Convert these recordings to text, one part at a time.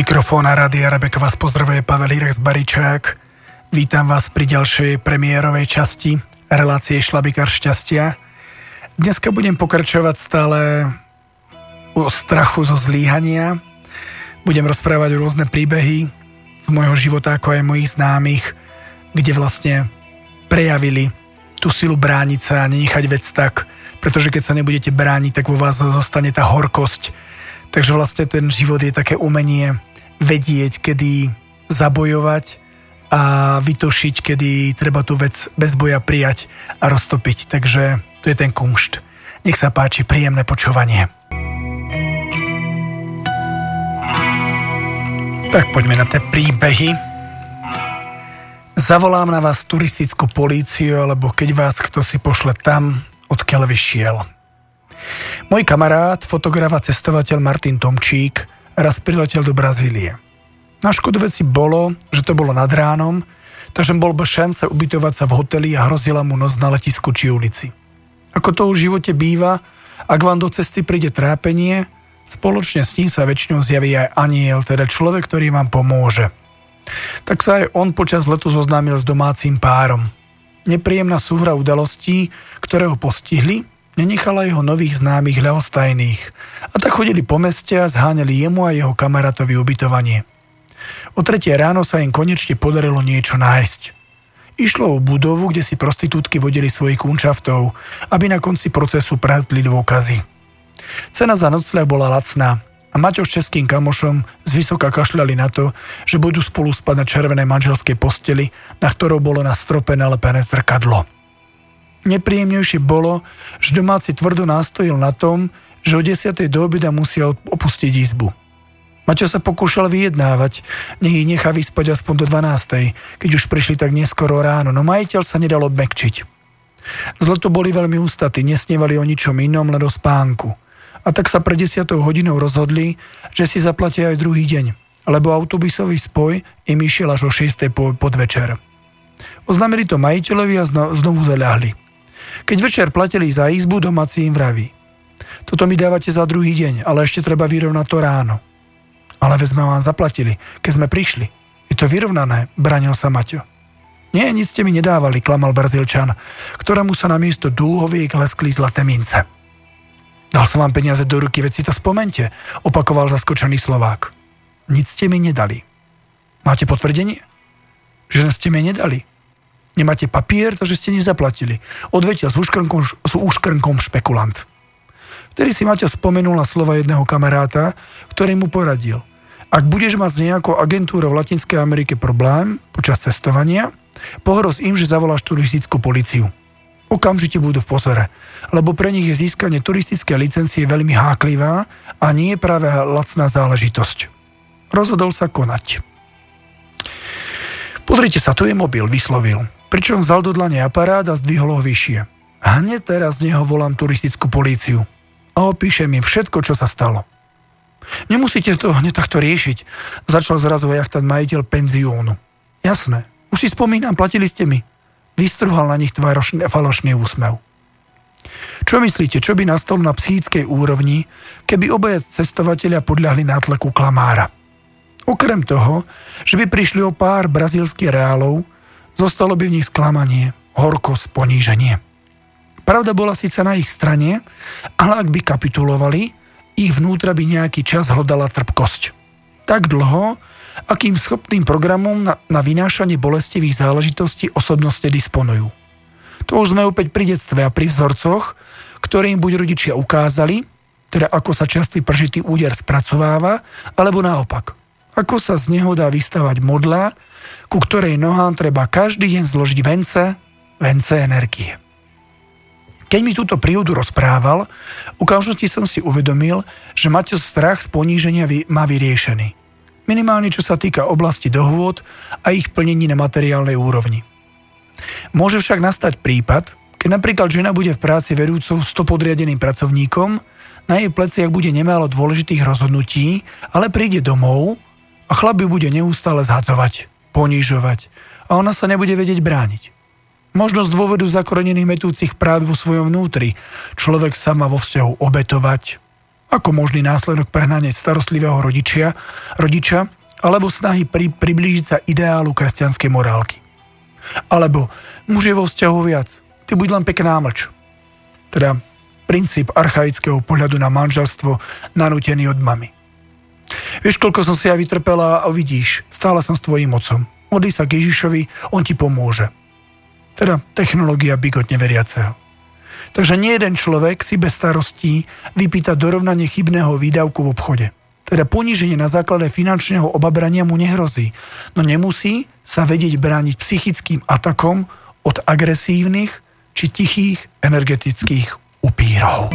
mikrofóna Rádia Rebeka vás pozdravuje Pavel Irex Baričák. Vítam vás pri ďalšej premiérovej časti relácie Šlabikár šťastia. Dneska budem pokračovať stále o strachu zo zlíhania. Budem rozprávať rôzne príbehy z môjho života, ako aj mojich známych, kde vlastne prejavili tú silu brániť sa a nenechať vec tak, pretože keď sa nebudete brániť, tak vo vás zostane tá horkosť, Takže vlastne ten život je také umenie vedieť, kedy zabojovať a vytošiť, kedy treba tú vec bez boja prijať a roztopiť. Takže to je ten kumšt. Nech sa páči, príjemné počúvanie. Tak poďme na tie príbehy. Zavolám na vás turistickú políciu, alebo keď vás kto si pošle tam, odkiaľ vyšiel. Môj kamarát, fotograf a cestovateľ Martin Tomčík raz priletel do Brazílie. Na škodu veci bolo, že to bolo nad ránom, takže bol by šance ubytovať sa v hoteli a hrozila mu noc na letisku či ulici. Ako to v živote býva, ak vám do cesty príde trápenie, spoločne s ním sa väčšinou zjaví aj aniel, teda človek, ktorý vám pomôže. Tak sa aj on počas letu zoznámil s domácim párom. Nepríjemná súhra udalostí, ktoré ho postihli, nenechala jeho nových známych ľahostajných a tak chodili po meste a zháňali jemu a jeho kamarátovi ubytovanie. O tretie ráno sa im konečne podarilo niečo nájsť. Išlo o budovu, kde si prostitútky vodili svojich kunčaftov, aby na konci procesu prehltli dôkazy. Cena za nocľah bola lacná a Maťo s českým kamošom zvysoka kašľali na to, že budú spolu spať na červenej manželskej posteli, na ktorou bolo na strope nalepené zrkadlo. Nepríjemnejšie bolo, že domáci tvrdo nástojil na tom, že o 10. do obeda musia opustiť izbu. Maťo sa pokúšal vyjednávať, nech ich nechá vyspať aspoň do 12. keď už prišli tak neskoro ráno, no majiteľ sa nedal obmekčiť. Zleto boli veľmi ústaty, nesnievali o ničom inom, len o spánku. A tak sa pre 10. hodinou rozhodli, že si zaplatia aj druhý deň, lebo autobusový spoj im išiel až o 6. podvečer. Oznámili to majiteľovi a znovu zaľahli. Keď večer platili za izbu, domáci im vraví. Toto mi dávate za druhý deň, ale ešte treba vyrovnať to ráno. Ale veď sme vám zaplatili, keď sme prišli. Je to vyrovnané, branil sa Maťo. Nie, nic ste mi nedávali, klamal Brazílčan, ktorému sa na miesto dúhoviek leskli zlaté mince. Dal som vám peniaze do ruky, veď si to spomente, opakoval zaskočený Slovák. Nic ste mi nedali. Máte potvrdenie? Že ste mi nedali. Nemáte papier, takže ste nezaplatili. Odvetia s úškrnkom, s úškrnkom špekulant. Vtedy si Maťa na slova jedného kamaráta, ktorý mu poradil. Ak budeš mať s nejakou agentúrou v Latinskej Amerike problém počas cestovania, pohroz im, že zavoláš turistickú policiu. Okamžite budú v pozore, lebo pre nich je získanie turistickej licencie veľmi háklivá a nie je práve lacná záležitosť. Rozhodol sa konať. Pozrite sa, tu je mobil, vyslovil pričom vzal do dlane aparát a zdvihol ho vyššie. Hneď teraz z neho volám turistickú políciu a opíšem im všetko, čo sa stalo. Nemusíte to hneď takto riešiť, začal zrazu jachtať majiteľ penziónu. Jasné, už si spomínam, platili ste mi. Vystruhal na nich tváročný, falošný úsmev. Čo myslíte, čo by nastalo na psychickej úrovni, keby obaja cestovatelia podľahli nátlaku klamára? Okrem toho, že by prišli o pár brazílskych reálov, Zostalo by v nich sklamanie, horkosť, poníženie. Pravda bola síce na ich strane, ale ak by kapitulovali, ich vnútra by nejaký čas hľadala trpkosť. Tak dlho, akým schopným programom na, na vynášanie bolestivých záležitostí osobnosti disponujú. To už sme opäť pri detstve a pri vzorcoch, ktoré im buď rodičia ukázali, teda ako sa častý pržitý úder spracováva, alebo naopak, ako sa z neho dá vystavať modla, ku ktorej nohám treba každý deň zložiť vence, vence energie. Keď mi túto príhodu rozprával, okamžite som si uvedomil, že Maťo strach z poníženia má vyriešený. Minimálne čo sa týka oblasti dohôd a ich plnení na materiálnej úrovni. Môže však nastať prípad, keď napríklad žena bude v práci vedúcou 100 podriadeným pracovníkom, na jej pleciach bude nemálo dôležitých rozhodnutí, ale príde domov a chlap bude neustále zhadzovať ponižovať a ona sa nebude vedieť brániť. Možno z dôvodu zakorenených metúcich práv vo svojom vnútri človek sa má vo vzťahu obetovať ako možný následok prehnanie starostlivého rodičia, rodiča alebo snahy pri, priblížiť sa ideálu kresťanskej morálky. Alebo muž je vo vzťahu viac, ty buď len pekná mlč. Teda princíp archaického pohľadu na manželstvo nanútený od mamy. Vieš, koľko som si ja vytrpela a vidíš, stále som s tvojím mocom. Modli sa k Ježišovi, on ti pomôže. Teda technológia bigot neveriaceho. Takže nie jeden človek si bez starostí vypýta dorovnanie chybného výdavku v obchode. Teda poníženie na základe finančného obabrania mu nehrozí, no nemusí sa vedieť brániť psychickým atakom od agresívnych či tichých energetických upírov.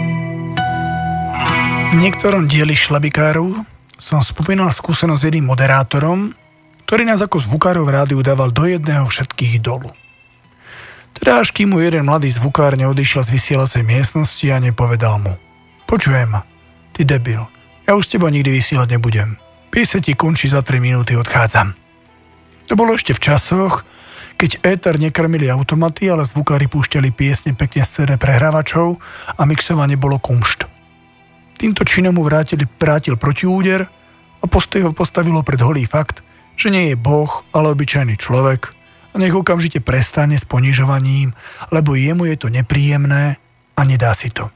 V niektorom dieli šlabikárov som spomínal skúsenosť s jedným moderátorom, ktorý nás ako zvukárov v rádiu dával do jedného všetkých dolu. Teda až kým mu jeden mladý zvukár neodišiel z vysielacej miestnosti a nepovedal mu Počujem ma, ty debil, ja už s teba nikdy vysielať nebudem. Piese ti končí za 3 minúty, odchádzam. To bolo ešte v časoch, keď éter nekrmili automaty, ale zvukári púšťali piesne pekne z CD prehrávačov a mixovanie bolo kumšt. Týmto činom mu vrátili, vrátil protiúder a postoj ho postavilo pred holý fakt, že nie je boh, ale obyčajný človek a nech okamžite prestane s ponižovaním, lebo jemu je to nepríjemné a nedá si to.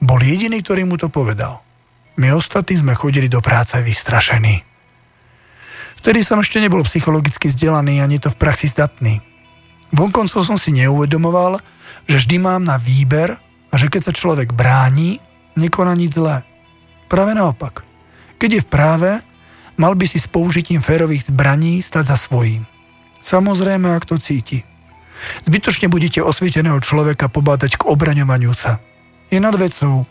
Bol jediný, ktorý mu to povedal. My ostatní sme chodili do práce vystrašení. Vtedy som ešte nebol psychologicky vzdelaný ani to v praxi zdatný. Vonkoncov som si neuvedomoval, že vždy mám na výber a že keď sa človek bráni, nekoná nič zlé. Práve naopak. Keď je v práve, mal by si s použitím férových zbraní stať za svojím. Samozrejme, ak to cíti. Zbytočne budete osvieteného človeka pobádať k obraňovaniu sa. Je nad vecou.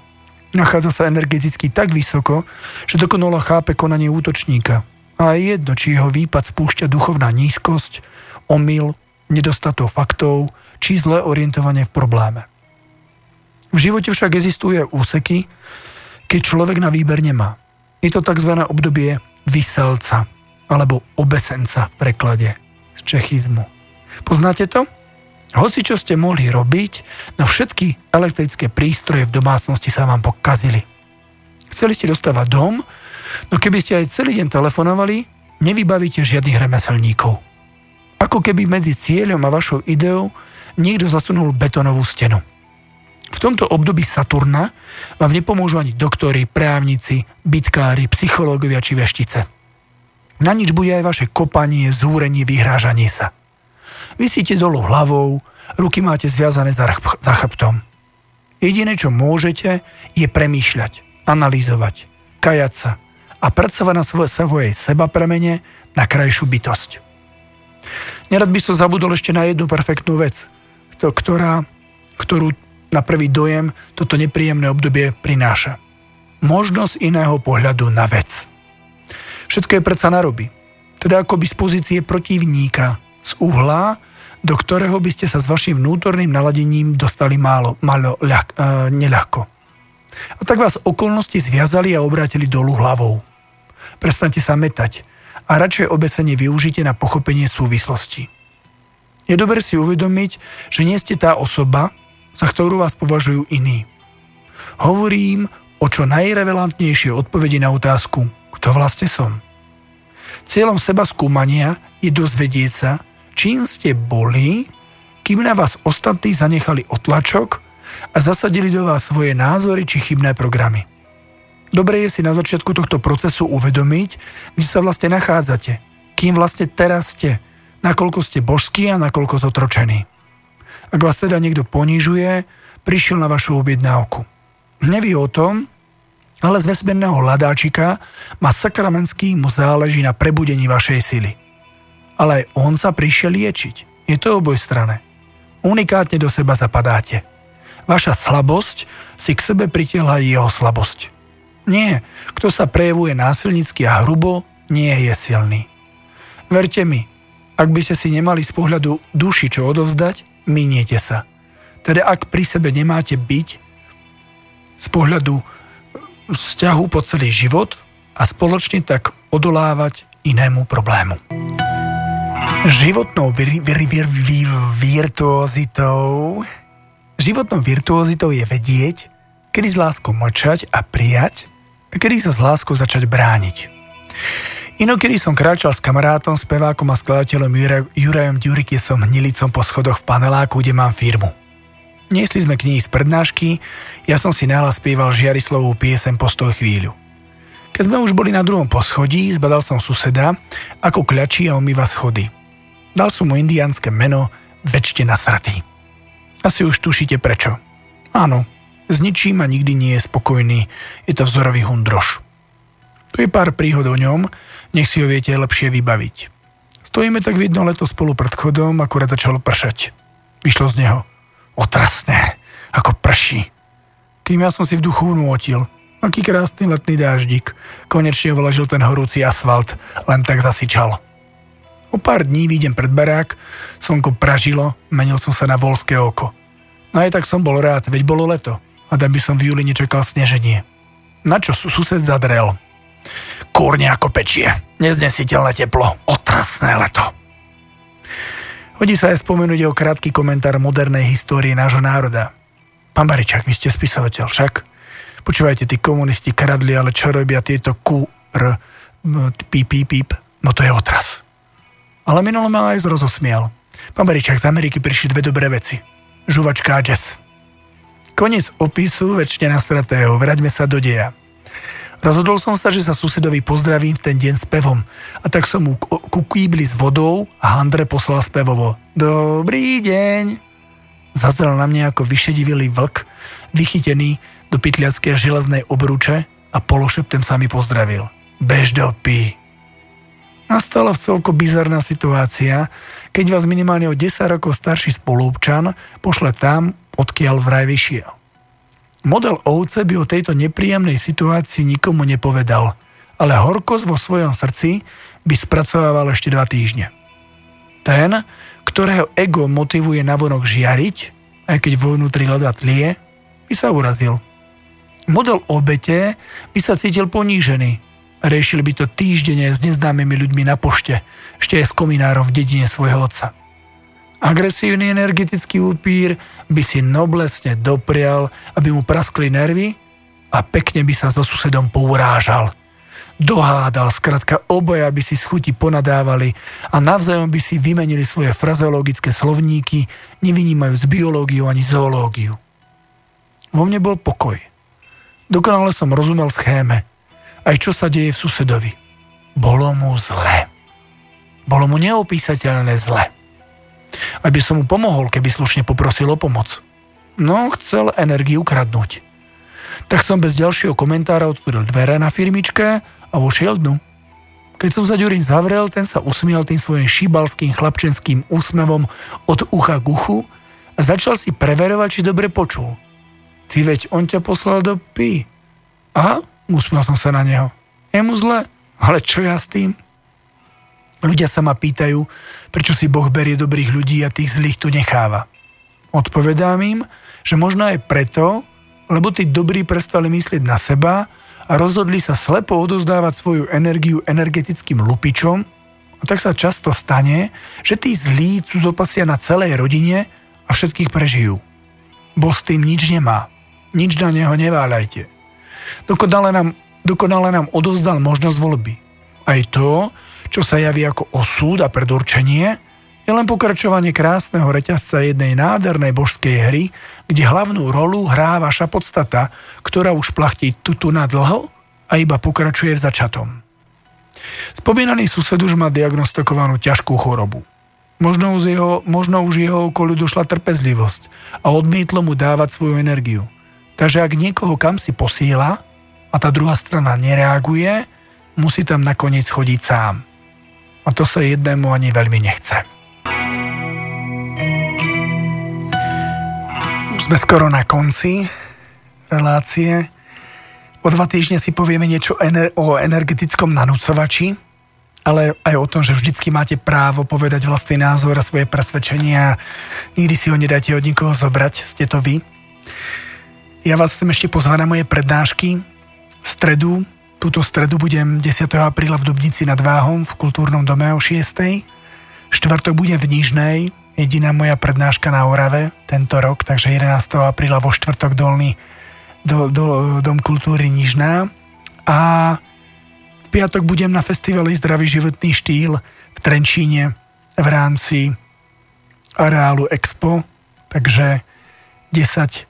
Nachádza sa energeticky tak vysoko, že dokonalo chápe konanie útočníka. A je jedno, či jeho výpad spúšťa duchovná nízkosť, omyl, nedostatok faktov, či zlé orientovanie v probléme. V živote však existuje úseky, keď človek na výber nemá. Je to tzv. obdobie vyselca alebo obesenca v preklade z čechizmu. Poznáte to? Hoci čo ste mohli robiť, no všetky elektrické prístroje v domácnosti sa vám pokazili. Chceli ste dostávať dom, no keby ste aj celý deň telefonovali, nevybavíte žiadnych remeselníkov. Ako keby medzi cieľom a vašou ideou niekto zasunul betónovú stenu. V tomto období Saturna vám nepomôžu ani doktori, právnici, bitkári, psychológovia či veštice. Na nič bude aj vaše kopanie, zúrenie, vyhrážanie sa. Vysíte dolu hlavou, ruky máte zviazané za, za chrbtom. Jediné, čo môžete, je premýšľať, analyzovať, kajať sa a pracovať na svoje, svojej seba premene na krajšiu bytosť. Nerad by som zabudol ešte na jednu perfektnú vec, ktorá, ktorú na prvý dojem toto nepríjemné obdobie prináša. Možnosť iného pohľadu na vec. Všetko je predsa naroby. Teda akoby z pozície protivníka, z uhla, do ktorého by ste sa s vašim vnútorným naladením dostali málo, málo ľah, e, neľahko. A tak vás okolnosti zviazali a obrátili dolu hlavou. Prestante sa metať a radšej obesenie využite na pochopenie súvislosti. Je dobre si uvedomiť, že nie ste tá osoba, za ktorú vás považujú iní. Hovorím o čo najrelevantnejšie odpovedi na otázku, kto vlastne som. Cieľom seba skúmania je dozvedieť sa, čím ste boli, kým na vás ostatní zanechali otlačok a zasadili do vás svoje názory či chybné programy. Dobre je si na začiatku tohto procesu uvedomiť, kde sa vlastne nachádzate, kým vlastne teraz ste, nakoľko ste božskí a nakoľko zotročení. Ak vás teda niekto ponižuje, prišiel na vašu objednávku. Neví o tom, ale z vesmírneho hľadáčika má sakramentský mu záleží na prebudení vašej sily. Ale aj on sa prišiel liečiť. Je to oboj strane. Unikátne do seba zapadáte. Vaša slabosť si k sebe pritiahla jeho slabosť. Nie, kto sa prejavuje násilnícky a hrubo, nie je silný. Verte mi, ak by ste si nemali z pohľadu duši čo odovzdať, miniete sa. Teda ak pri sebe nemáte byť z pohľadu vzťahu po celý život a spoločne tak odolávať inému problému. Životnou vir, vir, vir, vir, virtuozitou Životnou virtuozitou je vedieť, kedy s láskou mlčať a prijať a kedy sa s láskou začať brániť. Inokedy som kráčal s kamarátom, spevákom a skladateľom Jurajom Ďurikisom Hnilicom po schodoch v paneláku, kde mám firmu. Niesli sme knihy z prednášky, ja som si nahlas spieval žiarislovú piesem Postoj chvíľu. Keď sme už boli na druhom poschodí, zbadal som suseda, ako kľačí a umýva schody. Dal som mu indiánske meno Večte nasratý. Asi už tušíte prečo. Áno, s ničím a nikdy nie je spokojný, je to vzorový hundroš. Tu je pár príhod o ňom, nech si ho viete lepšie vybaviť. Stojíme tak vidno leto spolu pred chodom, akurát začalo pršať. Vyšlo z neho. Otrasné, ako prší. Kým ja som si v duchu vnútil. Aký krásny letný dáždik. Konečne vložil ten horúci asfalt, len tak zasičal. O pár dní výjdem pred barák, slnko pražilo, menil som sa na volské oko. No aj tak som bol rád, veď bolo leto. A by som v júli nečakal sneženie. Na čo sused zadrel? Kúrne ako pečie. Neznesiteľné teplo. Otrasné leto. Hodí sa aj spomenúť o krátky komentár modernej histórie nášho národa. Pán Baričák, vy ste spisovateľ však. Počúvajte, tí komunisti kradli, ale čo robia tieto R, píp, píp, píp, no to je otras. Ale minulo ma aj zrozosmial. Pán Baričák, z Ameriky prišli dve dobré veci. Žuvačka a jazz. Koniec opisu väčšine nastratého, vraťme sa do deja. Rozhodol som sa, že sa susedovi pozdravím v ten deň s pevom. A tak som mu ku kýbli s vodou a handre poslal spevovo. Dobrý deň. Zazrel na mňa ako vyšedivilý vlk, vychytený do pytliackej železnej obrúče a pološeptem sa mi pozdravil. Bež do pí. Nastala v celko bizarná situácia, keď vás minimálne o 10 rokov starší spolupčan pošle tam, odkiaľ vraj vyšiel. Model ovce by o tejto nepríjemnej situácii nikomu nepovedal, ale horkosť vo svojom srdci by spracovával ešte dva týždne. Ten, ktorého ego motivuje navonok žiariť, aj keď vo vnútri ľada tlie, by sa urazil. Model obete by sa cítil ponížený. Riešil by to týždenne s neznámymi ľuďmi na pošte, ešte aj s kominárom v dedine svojho otca. Agresívny energetický upír by si noblesne doprial, aby mu praskli nervy a pekne by sa so susedom pourážal. Dohádal, skratka oboja by si schuti ponadávali a navzájom by si vymenili svoje frazeologické slovníky, nevynímajúc biológiu ani zoológiu. Vo mne bol pokoj. Dokonale som rozumel schéme, aj čo sa deje v susedovi. Bolo mu zle. Bolo mu neopísateľné zle aby som mu pomohol, keby slušne poprosil o pomoc. No, chcel energiu kradnúť. Tak som bez ďalšieho komentára otvoril dvere na firmičke a vošiel dnu. Keď som za Ďurín zavrel, ten sa usmial tým svojim šibalským chlapčenským úsmevom od ucha k uchu a začal si preverovať, či dobre počul. Ty veď on ťa poslal do pí. Aha, usmiel som sa na neho. Je mu zle, ale čo ja s tým? Ľudia sa ma pýtajú, prečo si Boh berie dobrých ľudí a tých zlých tu necháva. Odpovedám im, že možno aj preto, lebo tí dobrí prestali myslieť na seba a rozhodli sa slepo odozdávať svoju energiu energetickým lupičom a tak sa často stane, že tí zlí tu zopasia na celej rodine a všetkých prežijú. Boh s tým nič nemá. Nič na neho neváľajte. Dokonale nám, dokonale nám odovzdal možnosť voľby. Aj to, čo sa javí ako osúd a predurčenie, je len pokračovanie krásneho reťazca jednej nádhernej božskej hry, kde hlavnú rolu hrá vaša podstata, ktorá už plachtí tutu na dlho a iba pokračuje v začatom. Spomínaný sused už má diagnostikovanú ťažkú chorobu. Možno už, jeho, možno už jeho okoliu došla trpezlivosť a odmietlo mu dávať svoju energiu. Takže ak niekoho kam si posiela a tá druhá strana nereaguje, musí tam nakoniec chodiť sám. A to sa jednému ani veľmi nechce. Už sme skoro na konci relácie. O dva týždne si povieme niečo ener- o energetickom nanúcovači, ale aj o tom, že vždycky máte právo povedať vlastný názor a svoje presvedčenia. Nikdy si ho nedáte od nikoho zobrať, ste to vy. Ja vás chcem ešte pozvať na moje prednášky. V stredu Túto stredu budem 10. apríla v Dubnici nad Váhom v kultúrnom dome o 6. Štvrtok budem v Nižnej, jediná moja prednáška na Orave tento rok, takže 11. apríla vo štvrtok dolný do, do Dom kultúry Nižná a v piatok budem na festivali Zdravý životný štýl v Trenčíne v rámci areálu Expo, takže 10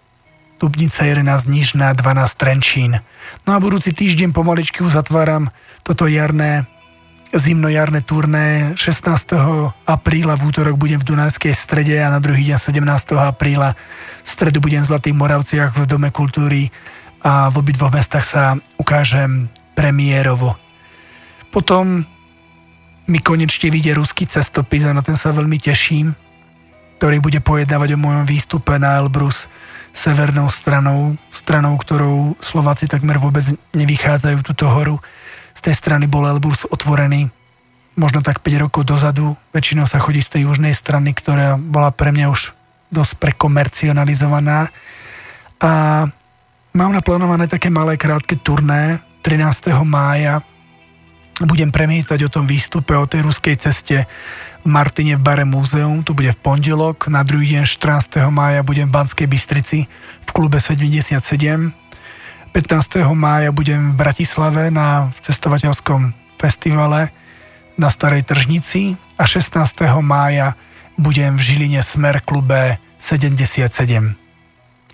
Dubnica 11 Nižná, 12 Trenčín. No a budúci týždeň pomaličky uzatváram toto jarné zimno-jarné turné 16. apríla v útorok budem v Dunajskej strede a na druhý deň 17. apríla v stredu budem v Zlatých Moravciach v Dome kultúry a v obidvoch mestách sa ukážem premiérovo. Potom mi konečne vyjde ruský cestopis a na ten sa veľmi teším, ktorý bude pojednávať o mojom výstupe na Elbrus severnou stranou, stranou, ktorou Slováci takmer vôbec nevychádzajú túto horu. Z tej strany bol Elbrus otvorený možno tak 5 rokov dozadu. Väčšinou sa chodí z tej južnej strany, ktorá bola pre mňa už dosť prekomercionalizovaná. A mám naplánované také malé krátke turné 13. mája. Budem premietať o tom výstupe, o tej ruskej ceste v Martine v bare Múzeum, to bude v pondelok, na druhý deň 14. mája budem v Banskej Bystrici v klube 77, 15. mája budem v Bratislave na cestovateľskom festivale na Starej Tržnici a 16. mája budem v Žiline Smer klube 77.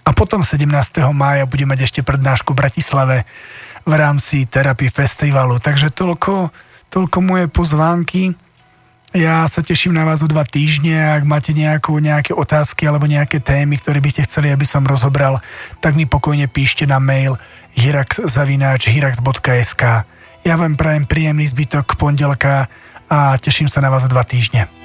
A potom 17. mája budem mať ešte prednášku v Bratislave v rámci terapii festivalu. Takže toľko, toľko moje pozvánky. Ja sa teším na vás o dva týždne. Ak máte nejakú, nejaké otázky alebo nejaké témy, ktoré by ste chceli, aby som rozobral, tak mi pokojne píšte na mail hirax.hirax.sk Ja vám prajem príjemný zbytok pondelka a teším sa na vás o dva týždne.